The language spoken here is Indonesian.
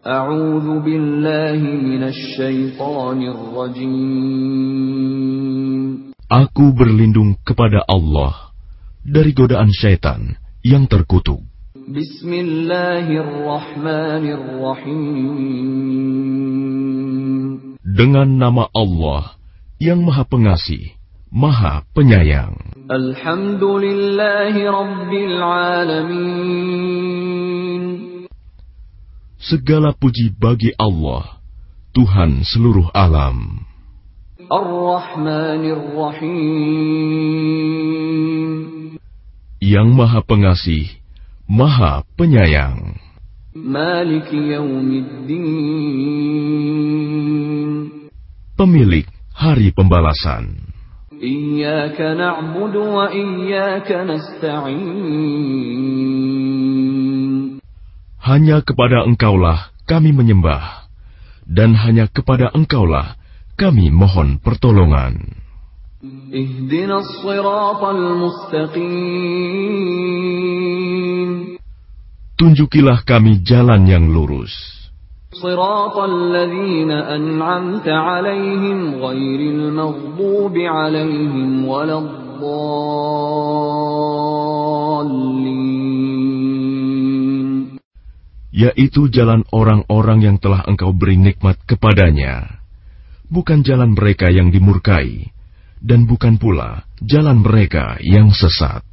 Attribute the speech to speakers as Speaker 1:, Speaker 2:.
Speaker 1: A'udzu billahi minasyaitonir rajim.
Speaker 2: Aku berlindung kepada Allah dari godaan syaitan yang terkutuk.
Speaker 1: Bismillahirrahmanirrahim.
Speaker 2: Dengan nama Allah yang Maha Pengasih, Maha Penyayang.
Speaker 1: Alhamdulillahi Alamin.
Speaker 2: Segala puji bagi Allah, Tuhan seluruh alam. Yang Maha Pengasih, Maha Penyayang.
Speaker 1: Malik
Speaker 2: Pemilik hari pembalasan.
Speaker 1: Iyaka na'budu wa iyaka nasta'in.
Speaker 2: Hanya kepada Engkaulah kami menyembah, dan hanya kepada Engkaulah kami mohon pertolongan.
Speaker 1: اهدنا الصراط المستقيم
Speaker 2: Tunjukilah kami jalan yang lurus,
Speaker 1: صراط الذين أنعمت عليهم غير المغضوب عليهم ولا الضالين
Speaker 2: Yaitu jalan orang-orang yang telah Engkau beri nikmat kepadanya, bukan jalan mereka yang dimurkai, dan bukan pula jalan mereka yang sesat.